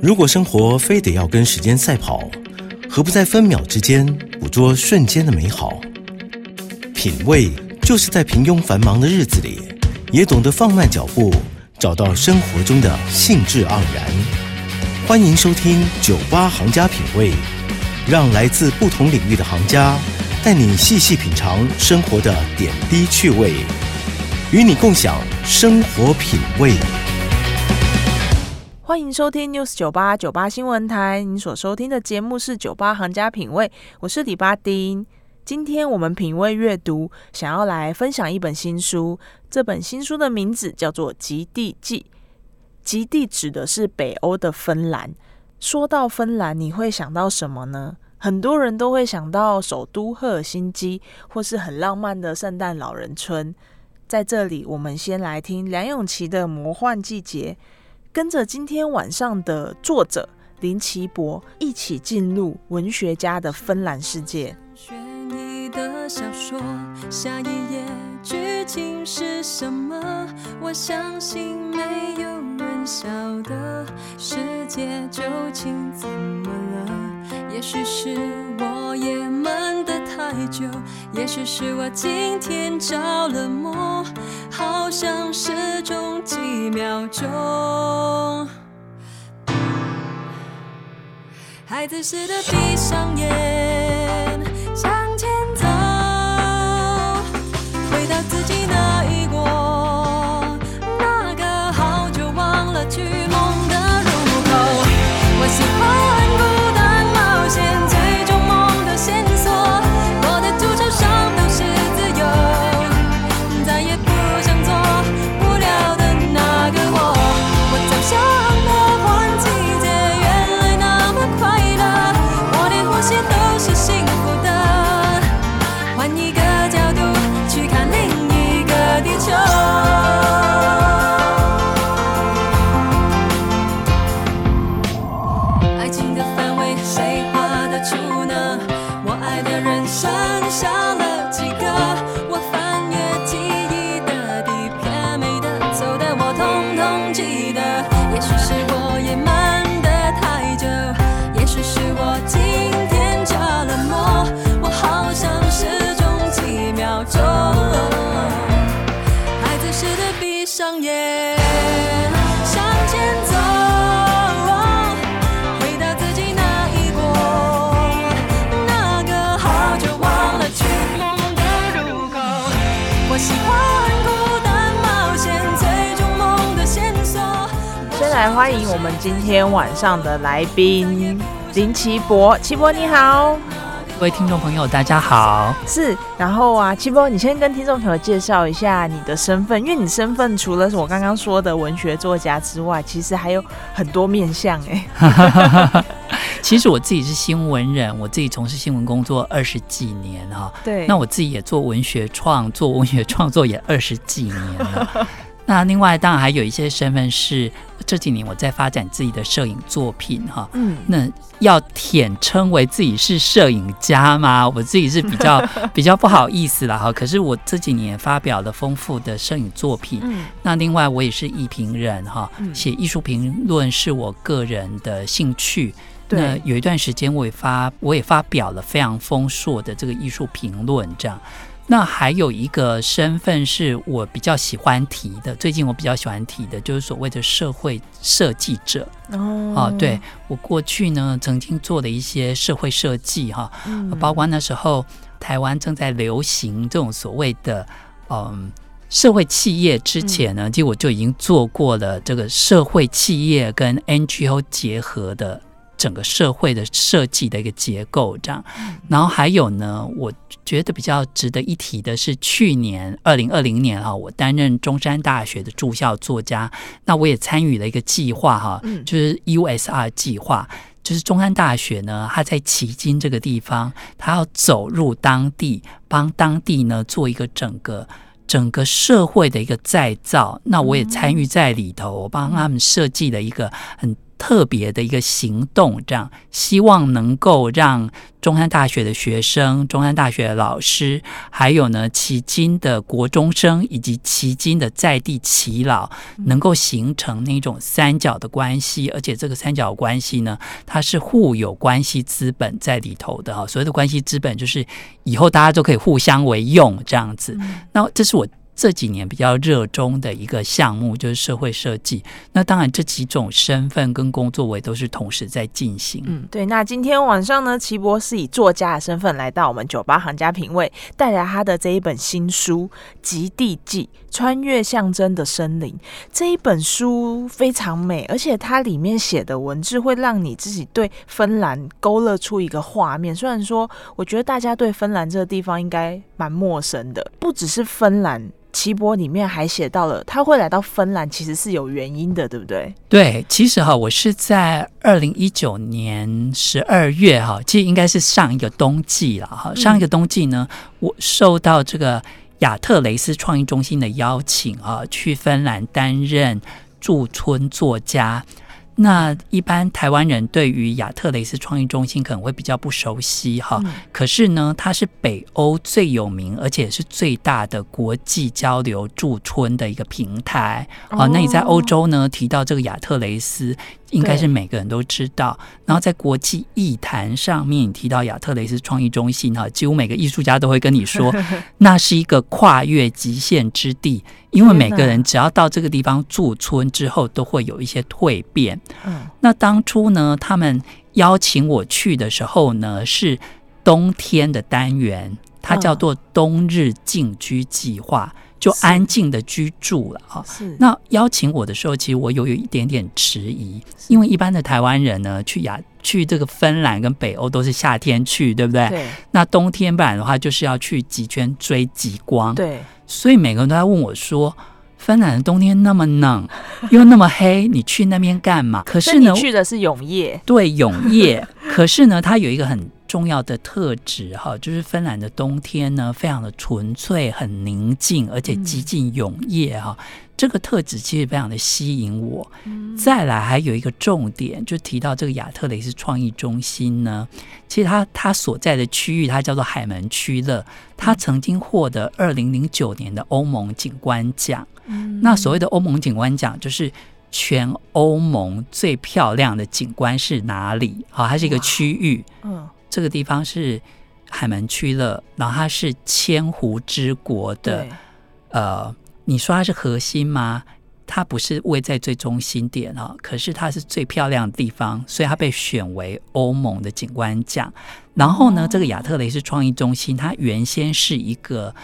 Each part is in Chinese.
如果生活非得要跟时间赛跑，何不在分秒之间捕捉瞬间的美好？品味就是在平庸繁忙的日子里，也懂得放慢脚步，找到生活中的兴致盎然。欢迎收听《酒吧行家品味》，让来自不同领域的行家带你细细品尝生活的点滴趣味，与你共享生活品味。欢迎收听 News 九八九八新闻台，你所收听的节目是《酒吧行家品味》，我是李巴丁。今天我们品味阅读，想要来分享一本新书。这本新书的名字叫做《极地记》，极地指的是北欧的芬兰。说到芬兰，你会想到什么呢？很多人都会想到首都赫尔辛基，或是很浪漫的圣诞老人村。在这里，我们先来听梁咏琪的《魔幻季节》。跟着今天晚上的作者林奇博一起进入文学家的芬兰世界。悬疑的小说，下一页剧情是什么？我相信没有人晓得，世界究竟怎么了？也许是我也闷得太久，也许是我今天着了魔，好像失踪几秒钟。孩子似的闭上眼，欢迎我们今天晚上的来宾林奇博，奇博你好。各位听众朋友，大家好。是，然后啊，奇博，你先跟听众朋友介绍一下你的身份，因为你身份除了是我刚刚说的文学作家之外，其实还有很多面向哎。其实我自己是新闻人，我自己从事新闻工作二十几年哈。对，那我自己也做文学创作，文学创作也二十几年了。那另外当然还有一些身份是这几年我在发展自己的摄影作品哈。嗯，那要舔称为自己是摄影家吗？我自己是比较 比较不好意思了哈。可是我这几年发表了丰富的摄影作品，嗯那另外我也是艺评人哈，嗯写艺术评论是我个人的兴趣。那对，有一段时间我也发我也发表了非常丰硕的这个艺术评论，这样。那还有一个身份是我比较喜欢提的，最近我比较喜欢提的就是所谓的社会设计者。哦。啊。对，我过去呢曾经做的一些社会设计哈，嗯。包括那时候台湾正在流行这种所谓的嗯社会企业之前呢，其实我就已经做过了这个社会企业跟 NGO 结合的整个社会的设计的一个结构这样。然后还有呢，我觉得比较值得一提的是，去年二零二零年哈，我担任中山大学的住校作家，那我也参与了一个计划哈，嗯就是 USR 计划。就是中山大学呢，它在旗津这个地方，它要走入当地，帮当地呢做一个整个整个社会的一个再造。那我也参与在里头，我帮他们设计了一个很特别的一个行动，这样希望能够让中山大学的学生、中山大学的老师，还有呢迄今的国中生以及迄今的在地耆老，能够形成那种三角的关系，而且这个三角关系呢，它是互有关系资本在里头的哈。所谓的关系资本，就是以后大家都可以互相为用这样子。那这是我。这几年比较热衷的一个项目就是社会设计。那当然，这几种身份跟工作我也都是同时在进行。嗯，对。那今天晚上呢，齐博是以作家的身份来到我们酒吧行家品味，带来他的这一本新书《极地记：穿越象征的森林》。这一本书非常美，而且它里面写的文字会让你自己对芬兰勾勒出一个画面。虽然说，我觉得大家对芬兰这个地方应该蛮陌生的，不只是芬兰。齐博里面还写到了，他会来到芬兰其实是有原因的，对不对？对，其实哈，我是在二零一九年十二月哈，其实应该是上一个冬季了哈。上一个冬季呢，我受到这个亚特雷斯创意中心的邀请啊，去芬兰担任驻村作家。那一般台湾人对于亚特雷斯创意中心可能会比较不熟悉哈，可是呢，它是北欧最有名而且是最大的国际交流驻村的一个平台。哦，那你在欧洲呢提到这个亚特雷斯？应该是每个人都知道。然后在国际艺坛上面提到亚特雷斯创意中心哈，几乎每个艺术家都会跟你说，那是一个跨越极限之地。因为每个人只要到这个地方驻村之后，都会有一些蜕变。嗯，那当初呢，他们邀请我去的时候呢，是冬天的单元，它叫做冬日静居计划。就安静的居住了啊。是。那邀请我的时候，其实我有有一点点迟疑，因为一般的台湾人呢，去亚去这个芬兰跟北欧都是夏天去，对不对？对。那冬天不然的话，就是要去极圈追极光。对。所以每个人都在问我说：“芬兰的冬天那么冷，又那么黑，你去那边干嘛？”可是呢，去的是永夜。对，永夜。可是呢，它有一个很。重要的特质哈，就是芬兰的冬天呢，非常的纯粹、很宁静，而且极尽永夜哈。这个特质其实非常的吸引我。再来还有一个重点，就提到这个亚特雷斯创意中心呢，其实它它所在的区域，它叫做海门区乐，它曾经获得二零零九年的欧盟景观奖。那所谓的欧盟景观奖，就是全欧盟最漂亮的景观是哪里？好，它是一个区域。嗯。这个地方是海门区了，然后它是千湖之国的，呃，你说它是核心吗？它不是位在最中心点啊，可是它是最漂亮的地方，所以它被选为欧盟的景观奖。然后呢，这个亚特雷斯创意中心，它原先是一个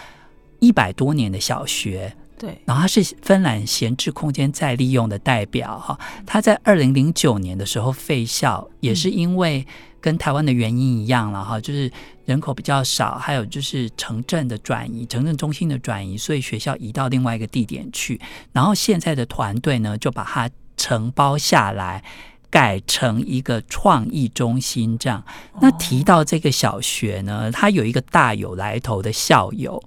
一百多年的小学。对，然后它是芬兰闲置空间再利用的代表哈，它在二零零九年的时候废校，也是因为跟台湾的原因一样了哈，就是人口比较少，还有就是城镇的转移，城镇中心的转移，所以学校移到另外一个地点去。然后现在的团队呢，就把它承包下来，改成一个创意中心这样。那提到这个小学呢，它有一个大有来头的校友，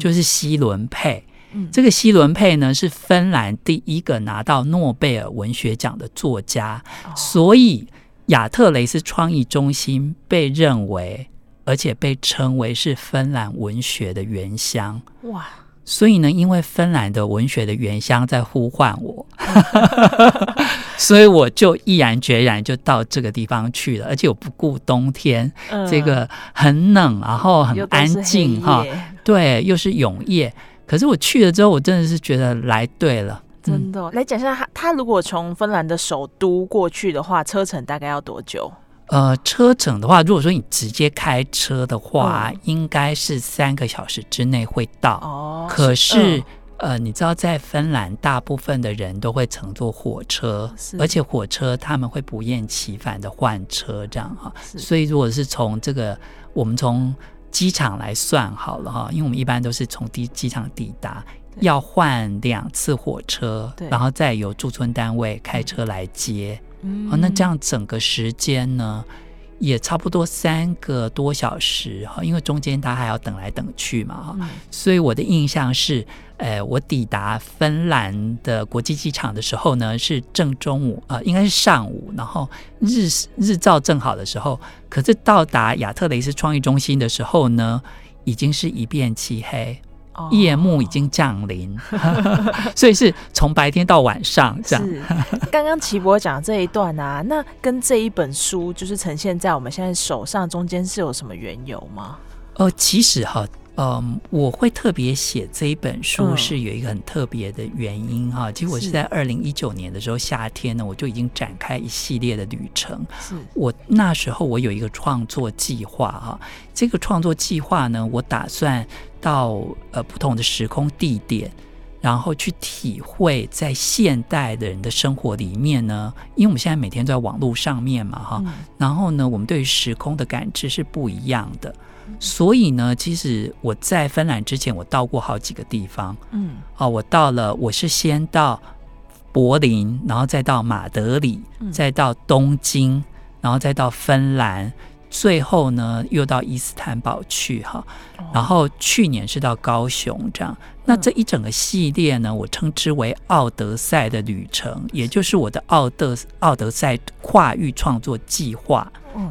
就是西伦佩。这个西伦佩呢是芬兰第一个拿到诺贝尔文学奖的作家，所以亚特雷斯创意中心被认为，而且被称为是芬兰文学的原乡。哇！所以呢，因为芬兰的文学的原乡在呼唤我，所以我就毅然决然就到这个地方去了，而且我不顾冬天，这个很冷，然后很安静哈，对，又是永夜。可是我去了之后，我真的是觉得来对了，真的。来讲一下，他他如果从芬兰的首都过去的话，车程大概要多久？呃，车程的话，如果说你直接开车的话，应该是三个小时之内会到。哦。可是，呃，你知道，在芬兰，大部分的人都会乘坐火车，而且火车他们会不厌其烦的换车，这样哈。所以，如果是从这个，我们从。机场来算好了哈，因为我们一般都是从机机场抵达，要换两次火车，然后再由驻村单位开车来接。哦，那这样整个时间呢，也差不多三个多小时哈，因为中间他还要等来等去嘛哈，嗯。所以我的印象是，呃，我抵达芬兰的国际机场的时候呢，是正中午，呃，应该是上午，然后日日照正好的时候，可是到达亚特雷斯创意中心的时候呢，已经是一片漆黑，哦夜幕已经降临，所以是从白天到晚上这样。是，刚刚齐博讲这一段啊，那跟这一本书就是呈现在我们现在手上中间是有什么缘由吗？呃，其实哈，嗯，我会特别写这一本书嗯是有一个很特别的原因哈。其实我是是在二零一九年的时候夏天呢，我就已经展开一系列的旅程。是，我那时候我有一个创作计划哈，这个创作计划呢，我打算到呃不同的时空地点。然后去体会在现代的人的生活里面呢，因为我们现在每天都在网络上面嘛，哈，嗯然后呢，我们对于时空的感知是不一样的。所以呢，其实我在芬兰之前，我到过好几个地方。嗯哦，我到了，我是先到柏林，然后再到马德里，嗯再到东京，然后再到芬兰，最后呢又到伊斯坦堡去哈。然后去年是到高雄这样。那这一整个系列呢，我称之为奥德赛的旅程，也就是我的奥德奥德赛跨域创作计划。嗯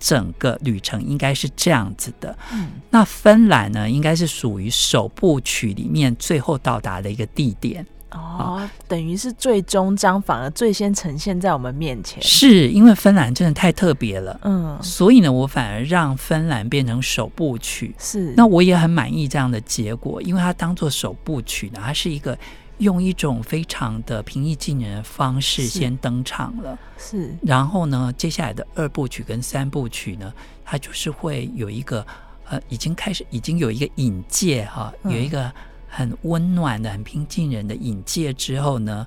整个旅程应该是这样子的。嗯那芬兰呢，应该是属于首部曲里面最后到达的一个地点，哦，等于是最终章反而最先呈现在我们面前。是因为芬兰真的太特别了，嗯，所以呢，我反而让芬兰变成首部曲。是。那我也很满意这样的结果，因为它当做首部曲呢，它是一个用一种非常的平易近人的方式先登场了。是然后呢，接下来的二部曲跟三部曲呢，它就是会有一个呃，已经开始已经有一个引介哈，嗯有一个很温暖的、很平静人的引介之后呢，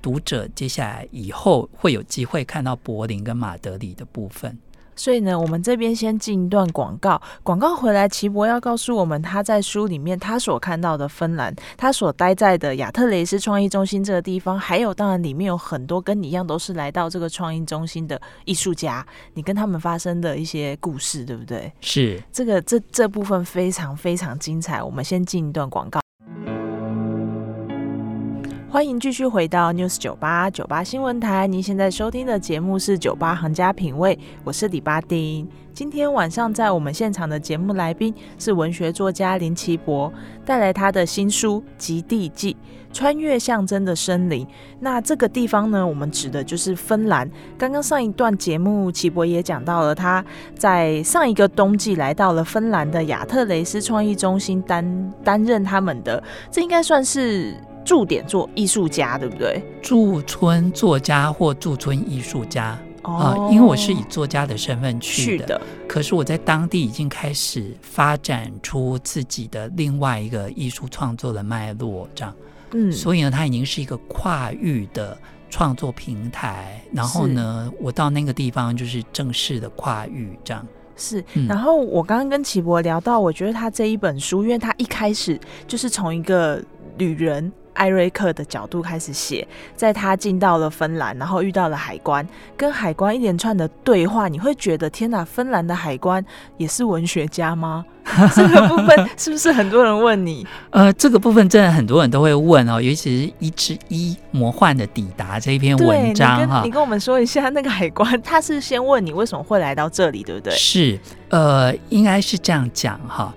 读者接下来以后会有机会看到柏林跟马德里的部分。所以呢，我们这边先进一段广告，广告回来，齐博要告诉我们他在书里面他所看到的芬兰，他所待在的亚特雷斯创意中心这个地方，还有当然里面有很多跟你一样都是来到这个创意中心的艺术家，你跟他们发生的一些故事，对不对？是这个这这部分非常非常精彩，我们先进一段广告。欢迎继续回到 News 九八九八新闻台。您现在收听的节目是《九八行家品味》，我是李巴丁。今天晚上在我们现场的节目来宾是文学作家林奇博，带来他的新书《极地记》，穿越象征的森林。那这个地方呢，我们指的就是芬兰。刚刚上一段节目，奇博也讲到了他在上一个冬季来到了芬兰的亚特雷斯创意中心担担任他们的，这应该算是驻点做艺术家，对不对？驻村作家或驻村艺术家啊、哦因为我是以作家的身份去的，可是我在当地已经开始发展出自己的另外一个艺术创作的脉络，这样。嗯，所以呢，它已经是一个跨域的创作平台。然后呢，我到那个地方就是正式的跨域这样。是，嗯然后我刚刚跟齐博聊到，我觉得他这一本书，因为他一开始就是从一个旅人艾瑞克的角度开始写，在他进到了芬兰，然后遇到了海关，跟海关一连串的对话，你会觉得天哪，芬兰的海关也是文学家吗？这个部分是不是很多人问你？呃，这个部分真的很多人都会问哦，尤其是一之一魔幻的抵达这一篇，文章哈你。跟我们说一下，那个海关他是先问你为什么会来到这里，对不对？是，呃，应该是这样讲哈。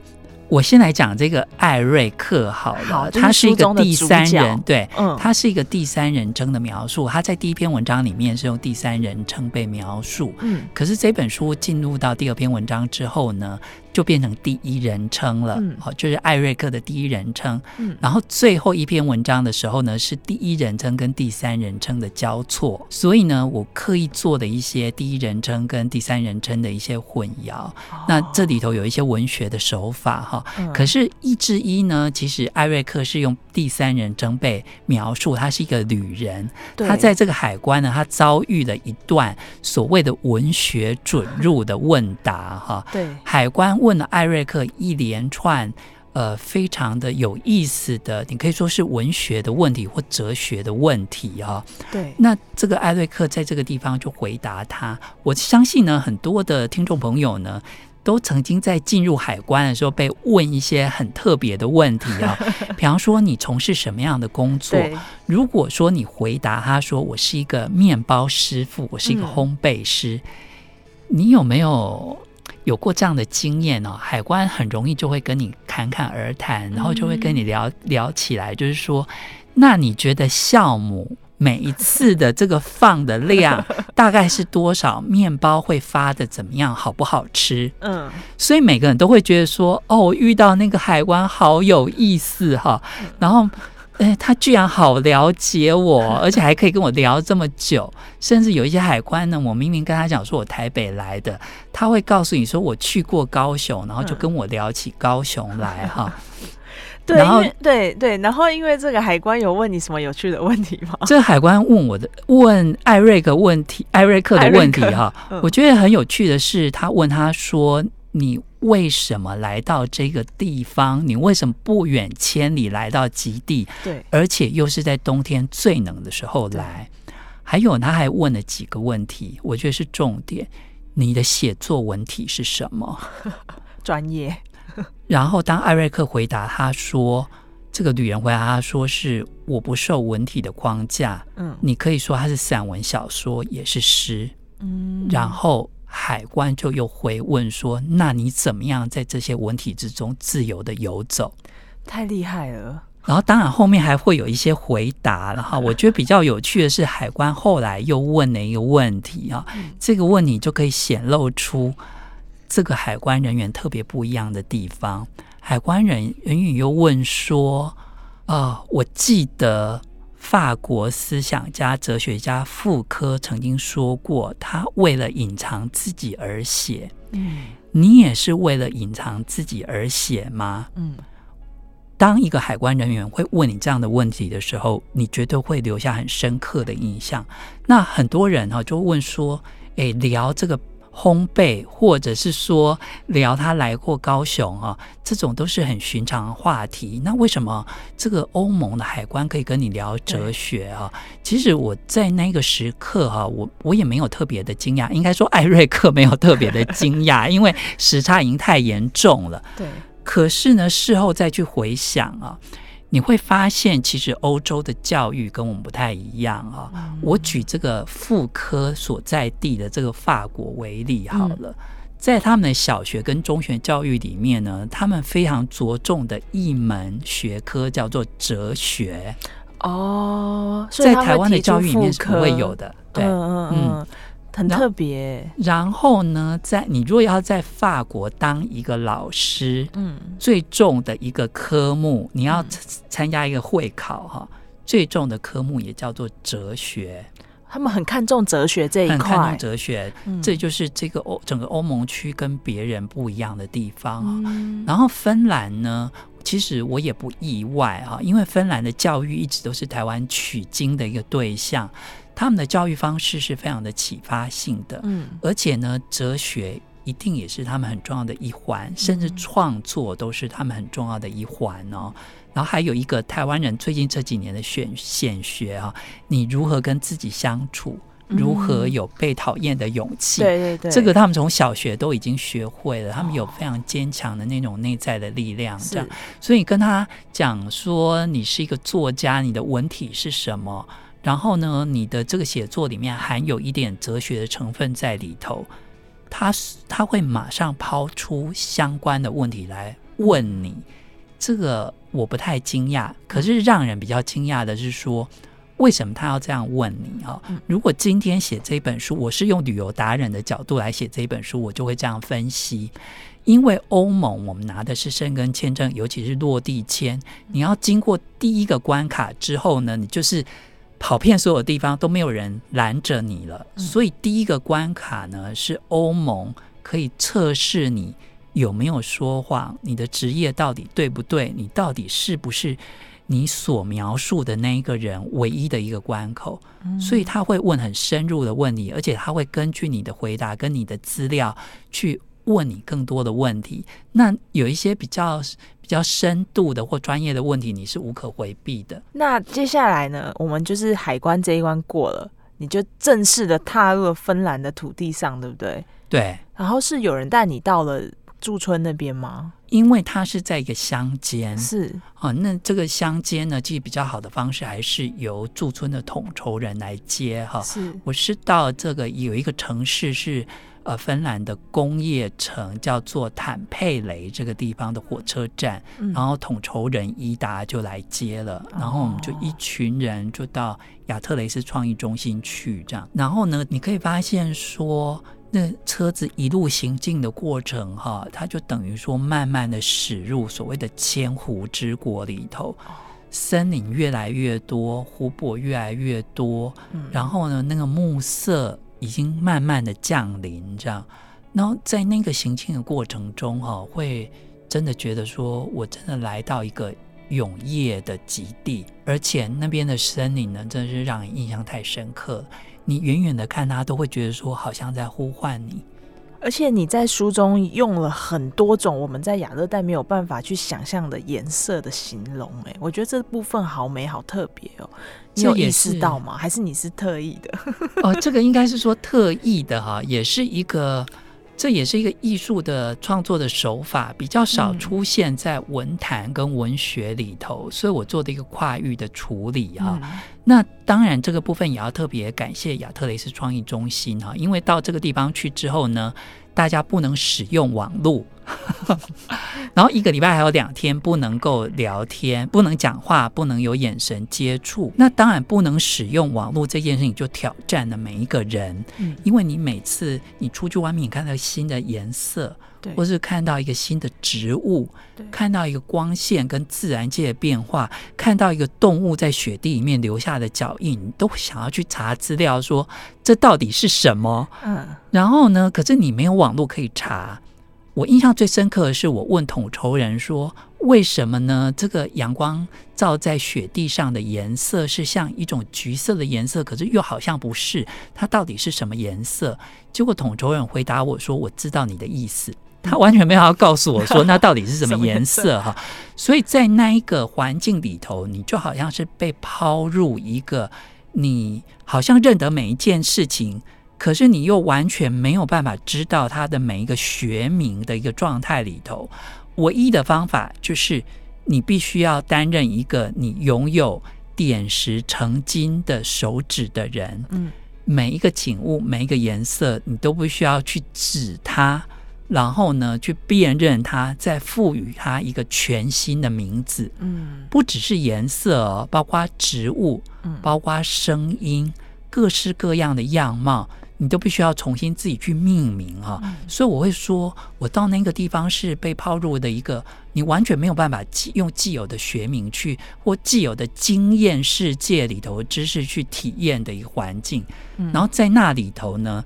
我先来讲这个艾瑞克好了，好他是一个第三人，对，嗯，他是一个第三人称的描述。他在第一篇文章里面是用第三人称被描述，嗯。可是这本书进入到第二篇文章之后呢，就变成第一人称了，嗯。好、就是艾瑞克的第一人称。嗯。然后最后一篇文章的时候呢，是第一人称跟第三人称的交错，所以呢，我刻意做的一些第一人称跟第三人称的一些混淆。那这里头有一些文学的手法哈，嗯。可是一之一呢，其实艾瑞克是用第三人称被描述，他是一个旅人，对。他在这个海关呢，他遭遇了一段所谓的文学准入的问答哈。对。海关问了艾瑞克一连串呃非常的有意思的，你可以说是文学的问题或哲学的问题啊、对，那这个艾瑞克在这个地方就回答他，我相信呢，很多的听众朋友呢。都曾经在进入海关的时候被问一些很特别的问题啊，比方说你从事什么样的工作？如果说你回答他说我是一个面包师傅，我是一个嗯。烘焙师，你有没有有过这样的经验哦？海关很容易就会跟你侃侃而谈，然后就会跟你聊、聊起来，就是说，那你觉得酵母每一次的这个放的量 大概是多少？面包会发的怎么样？好不好吃？嗯，所以每个人都会觉得说，哦，我遇到那个海关好有意思哈，然后。哎，他居然好了解我，而且还可以跟我聊这么久。甚至有一些海关呢，我明明跟他讲说我台北来的，他会告诉你说我去过高雄，然后就跟我聊起高雄来哈。对，对对，然后因为这个海关有问你什么有趣的问题吗？这个海关问我的问艾瑞克问题，艾瑞克的问题哈，嗯我觉得很有趣的是，他问他说：“你为什么来到这个地方？你为什么不远千里来到极地，对，而且又是在冬天最冷的时候来？”还有，他还问了几个问题，我觉得是重点。你的写作文体是什么？专业，然后当艾瑞克回答他说，这个女人回答他说是我不受文体的框架，嗯你可以说它是散文小说，也是诗。嗯，然后海关就又回问说，那你怎么样在这些文体之中自由的游走？太厉害了，然后当然后面还会有一些回答了哈。我觉得比较有趣的是，海关后来又问了一个问题啊，这个问题就可以显露出这个海关人员特别不一样的地方。海关人人员又问说：“啊、我记得法国思想家、哲学家傅科曾经说过，他为了隐藏自己而写。嗯你也是为了隐藏自己而写吗？”嗯，当一个海关人员会问你这样的问题的时候，你绝对会留下很深刻的印象。那很多人哈、就问说，诶，聊这个烘焙，或者是说聊他来过高雄啊，这种都是很寻常的话题。那为什么这个欧盟的海关可以跟你聊哲学啊？其实我在那个时刻哈、我我也没有特别的惊讶，应该说艾瑞克没有特别的惊讶，因为时差已经太严重了。对，可是呢，事后再去回想啊，你会发现，其实欧洲的教育跟我们不太一样啊。我举这个妇科所在地的这个法国为例好了。在他们的小学跟中学教育里面呢，他们非常着重的一门学科叫做哲学，哦，在台湾的教育里面是不会有，的。对，嗯嗯嗯，很特别，然后呢，在你如果要在法国当一个老师，嗯。最重的一个科目，你要参参加一个会考哈，最重的科目也叫做哲学，他们很看重哲学这一块。很看重块，哲学，嗯。这就是这个欧整个欧盟区跟别人不一样的地方啊。嗯。然后芬兰呢，其实我也不意外哈，因为芬兰的教育一直都是台湾取经的一个对象，他们的教育方式是非常的启发性的，嗯而且呢，哲学一定也是他们很重要的一环，甚至创作都是他们很重要的一环哦。然后还有一个台湾人最近这几年的选显学啊，你如何跟自己相处，如何有被讨厌的勇气。对对对，这个他们从小学都已经学会了，他们有非常坚强的那种内在的力量，这样。所以跟他讲说你是一个作家，你的文体是什么？然后呢，你的这个写作里面含有一点哲学的成分在里头，他是他会马上抛出相关的问题来问你。这个我不太惊讶，可是让人比较惊讶的是说，为什么他要这样问你啊、嗯如果今天写这本书，我是用旅游达人的角度来写这本书，我就会这样分析。因为欧盟我们拿的是申根签证，尤其是落地签，你要经过第一个关卡之后呢，你就是跑遍所有地方都没有人拦着你了。所以第一个关卡呢是欧盟可以测试你有没有说谎，你的职业到底对不对，你到底是不是你所描述的那一个人唯一的一个关口。所以他会问很深入的问题，而且他会根据你的回答跟你的资料去。问你更多的问题。那有一些比较比较深度的或专业的问题，你是无可回避的。那接下来呢，我们就是海关这一关过了，你就正式的踏入了芬兰的土地上，对不对？对，然后是有人带你到了驻村那边吗？因为它是在一个乡间，是，哦，那这个乡间呢，其实比较好的方式还是由驻村的统筹人来接哈。是，我是到这个有一个城市是呃芬兰的工业城，叫做坦佩雷这个地方的火车站，嗯然后统筹人伊达就来接了，然后我们就一群人就到亚特雷斯创意中心去这样。然后呢，你可以发现说。那车子一路行进的过程，哈，它就等于说慢慢的驶入所谓的千湖之国里头，森林越来越多，湖泊越来越多，嗯然后呢，那个暮色已经慢慢的降临，这样，然后在那个行进的过程中，哈，会真的觉得说我真的来到一个永夜的极地，而且那边的森林呢，真的是让人印象太深刻。你远远的看它，都会觉得说好像在呼唤你。而且你在书中用了很多种我们在亚热带没有办法去想象的颜色的形容，哎，我觉得这部分好美好特别哦。你有意识是到吗？还是你是特意的？哦，这个应该是说特意的哈，也是一个，这也是一个艺术的创作的手法，比较少嗯出现在文坛跟文学里头，所以我做的一个跨域的处理哈。嗯那当然，这个部分也要特别感谢亚特雷斯创意中心哈，因为到这个地方去之后呢，大家不能使用网络，然后一个礼拜还有两天不能够聊天，不能讲话，不能有眼神接触。那当然不能使用网络这件事情，就挑战了每一个人，嗯因为你每次你出去外面，你看到新的颜色，对，或是看到一个新的植物，看到一个光线跟自然界的变化，看到一个动物在雪地里面留下的脚印，你都想要去查资料说这到底是什么。嗯然后呢，可是你没有网络可以查。我印象最深刻的是，我问统筹人说：“为什么呢？这个阳光照在雪地上的颜色是像一种橘色的颜色，可是又好像不是，它到底是什么颜色？”结果统筹人回答我说：“我知道你的意思。”他完全没有要告诉我说那到底是什么颜色 哈，所以在那一个环境里头，你就好像是被抛入一个你好像认得每一件事情，可是你又完全没有办法知道它的每一个学名的一个状态里头。唯一的方法就是你必须要担任一个你拥有点石成金的手指的人，嗯。每一个景物、每一个颜色，你都不需要去指它，然后呢，去辨认它，再赋予它一个全新的名字。嗯。不只是颜色哦，包括植物，嗯。包括声音，各式各样的样貌，你都必须要重新自己去命名哈、嗯。所以我会说，我到那个地方是被抛入的一个你完全没有办法既用既有的学名去或既有的经验世界里头知识去体验的一个环境。嗯。然后在那里头呢，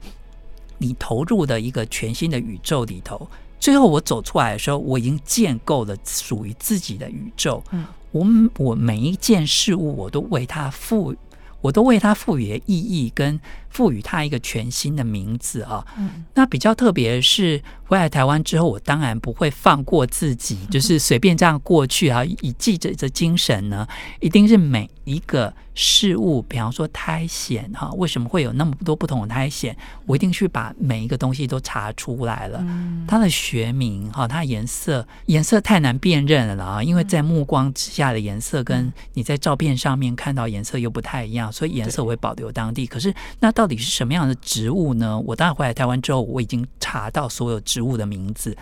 你投入的一个全新的宇宙里头，最后我走出来的时候，我已经建构了属于自己的宇宙。嗯，我我每一件事物，我都为它赋，我都为它赋予了意义，跟赋予它一个全新的名字啊。嗯那比较特别的是，回来台湾之后，我当然不会放过自己，就是随便这样过去啊。以记者的精神呢，一定是每一个事物，比方说苔藓哈，为什么会有那么多不同的苔藓？我一定去把每一个东西都查出来了。嗯它的学名哈，它的颜色颜色太难辨认了啊，因为在目光之下的颜色跟你在照片上面看到颜色又不太一样，所以颜色我会保留当地。可是那到到底是什么样的植物呢？我当然回来台湾之后，我已经查到所有植物的名字。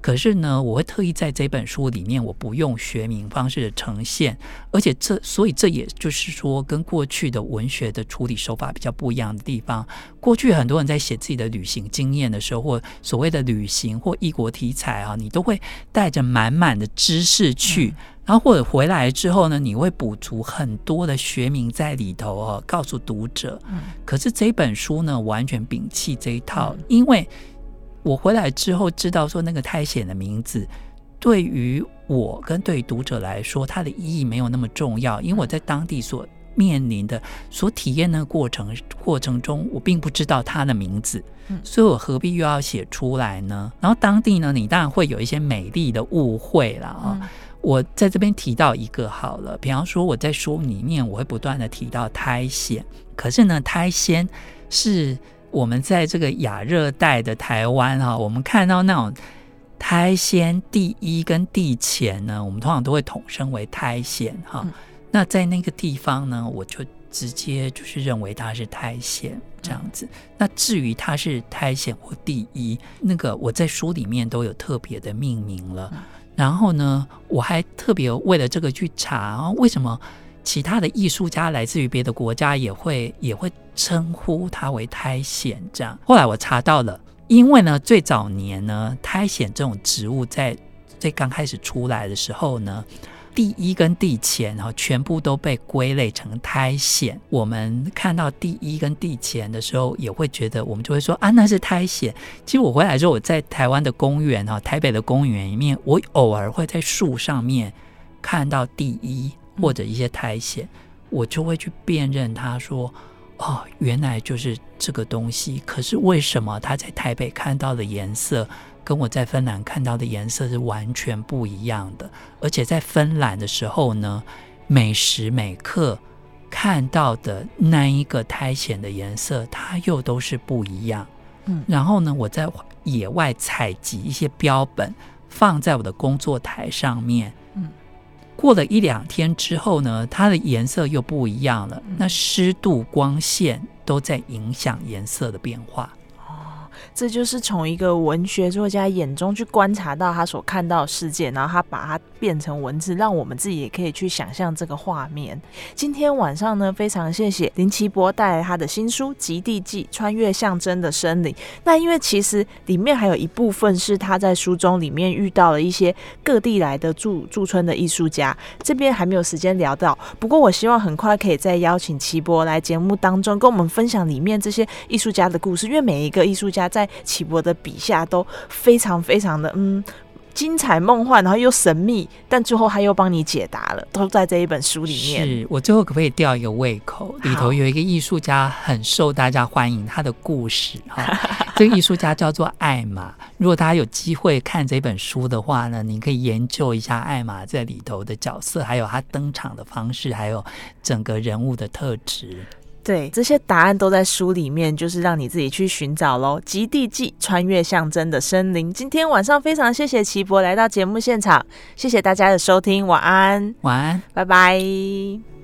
可是呢，我会特意在这本书里面，我不用学名方式的呈现，而且这，所以这也就是说，跟过去的文学的处理手法比较不一样的地方。过去很多人在写自己的旅行经验的时候，或所谓的旅行或异国题材啊，你都会带着满满的知识去，然后或者回来之后呢，你会补足很多的学名在里头哦，告诉读者。嗯可是这本书呢，完全摒弃这一套，嗯因为我回来之后知道说那个苔藓的名字。对于我跟对于读者来说，它的意义没有那么重要，因为我在当地所面临的、所体验的过程过程中，我并不知道它的名字，嗯所以我何必又要写出来呢？然后当地呢，你当然会有一些美丽的误会了。啊、嗯我在这边提到一个好了，比方说我在书里面我会不断的提到苔藓，可是呢，苔藓是我们在这个亚热带的台湾哈、我们看到那种苔藓地衣跟地钱呢，我们通常都会统称为苔藓哈。嗯那在那个地方呢，我就直接就是认为它是苔藓这样子。那至于它是苔藓或地衣，那个我在书里面都有特别的命名了。然后呢，我还特别为了这个去查，为什么其他的艺术家来自于别的国家也会也会称呼它为苔藓这样。后来我查到了，因为呢，最早年呢，苔藓这种植物在最刚开始出来的时候呢。第一跟第前，然后全部都被归类成苔藓。我们看到第一跟第前的时候，也会觉得我们就会说啊，那是苔藓。其实我回来之后，我在台湾的公园哈，台北的公园里面，我偶尔会在树上面看到第一或者一些苔藓，我就会去辨认它说。哦，原来就是这个东西。可是为什么它在台北看到的颜色，跟我在芬兰看到的颜色是完全不一样的？而且在芬兰的时候呢，每时每刻看到的那一个苔藓的颜色，它又都是不一样。嗯然后呢，我在野外采集一些标本，放在我的工作台上面。嗯，过了一两天之后呢，它的颜色又不一样了。那湿度、光线都在影响颜色的变化。这就是从一个文学作家眼中去观察到他所看到的世界，然后他把它变成文字，让我们自己也可以去想象这个画面。今天晚上呢，非常谢谢林奇博带来他的新书《极地记：穿越象征的森林》。那因为其实里面还有一部分是他在书中里面遇到了一些各地来的驻驻村的艺术家，这边还没有时间聊到。不过我希望很快可以再邀请奇博来节目当中跟我们分享里面这些艺术家的故事，因为每一个艺术家在齐博的笔下都非常非常的嗯。精彩梦幻，然后又神秘，但最后他又帮你解答了，都在这一本书里面。是我最后可不可以吊一个胃口？里头有一个艺术家很受大家欢迎，他的故事哈，这个艺术家叫做艾玛。如果大家有机会看这本书的话呢，你可以研究一下艾玛在里头的角色，还有他登场的方式，还有整个人物的特质。对，这些答案都在书里面，就是让你自己去寻找喽。极地记，穿越象征的森林。今天晚上非常谢谢齐博来到节目现场，谢谢大家的收听，晚安，晚安。拜拜。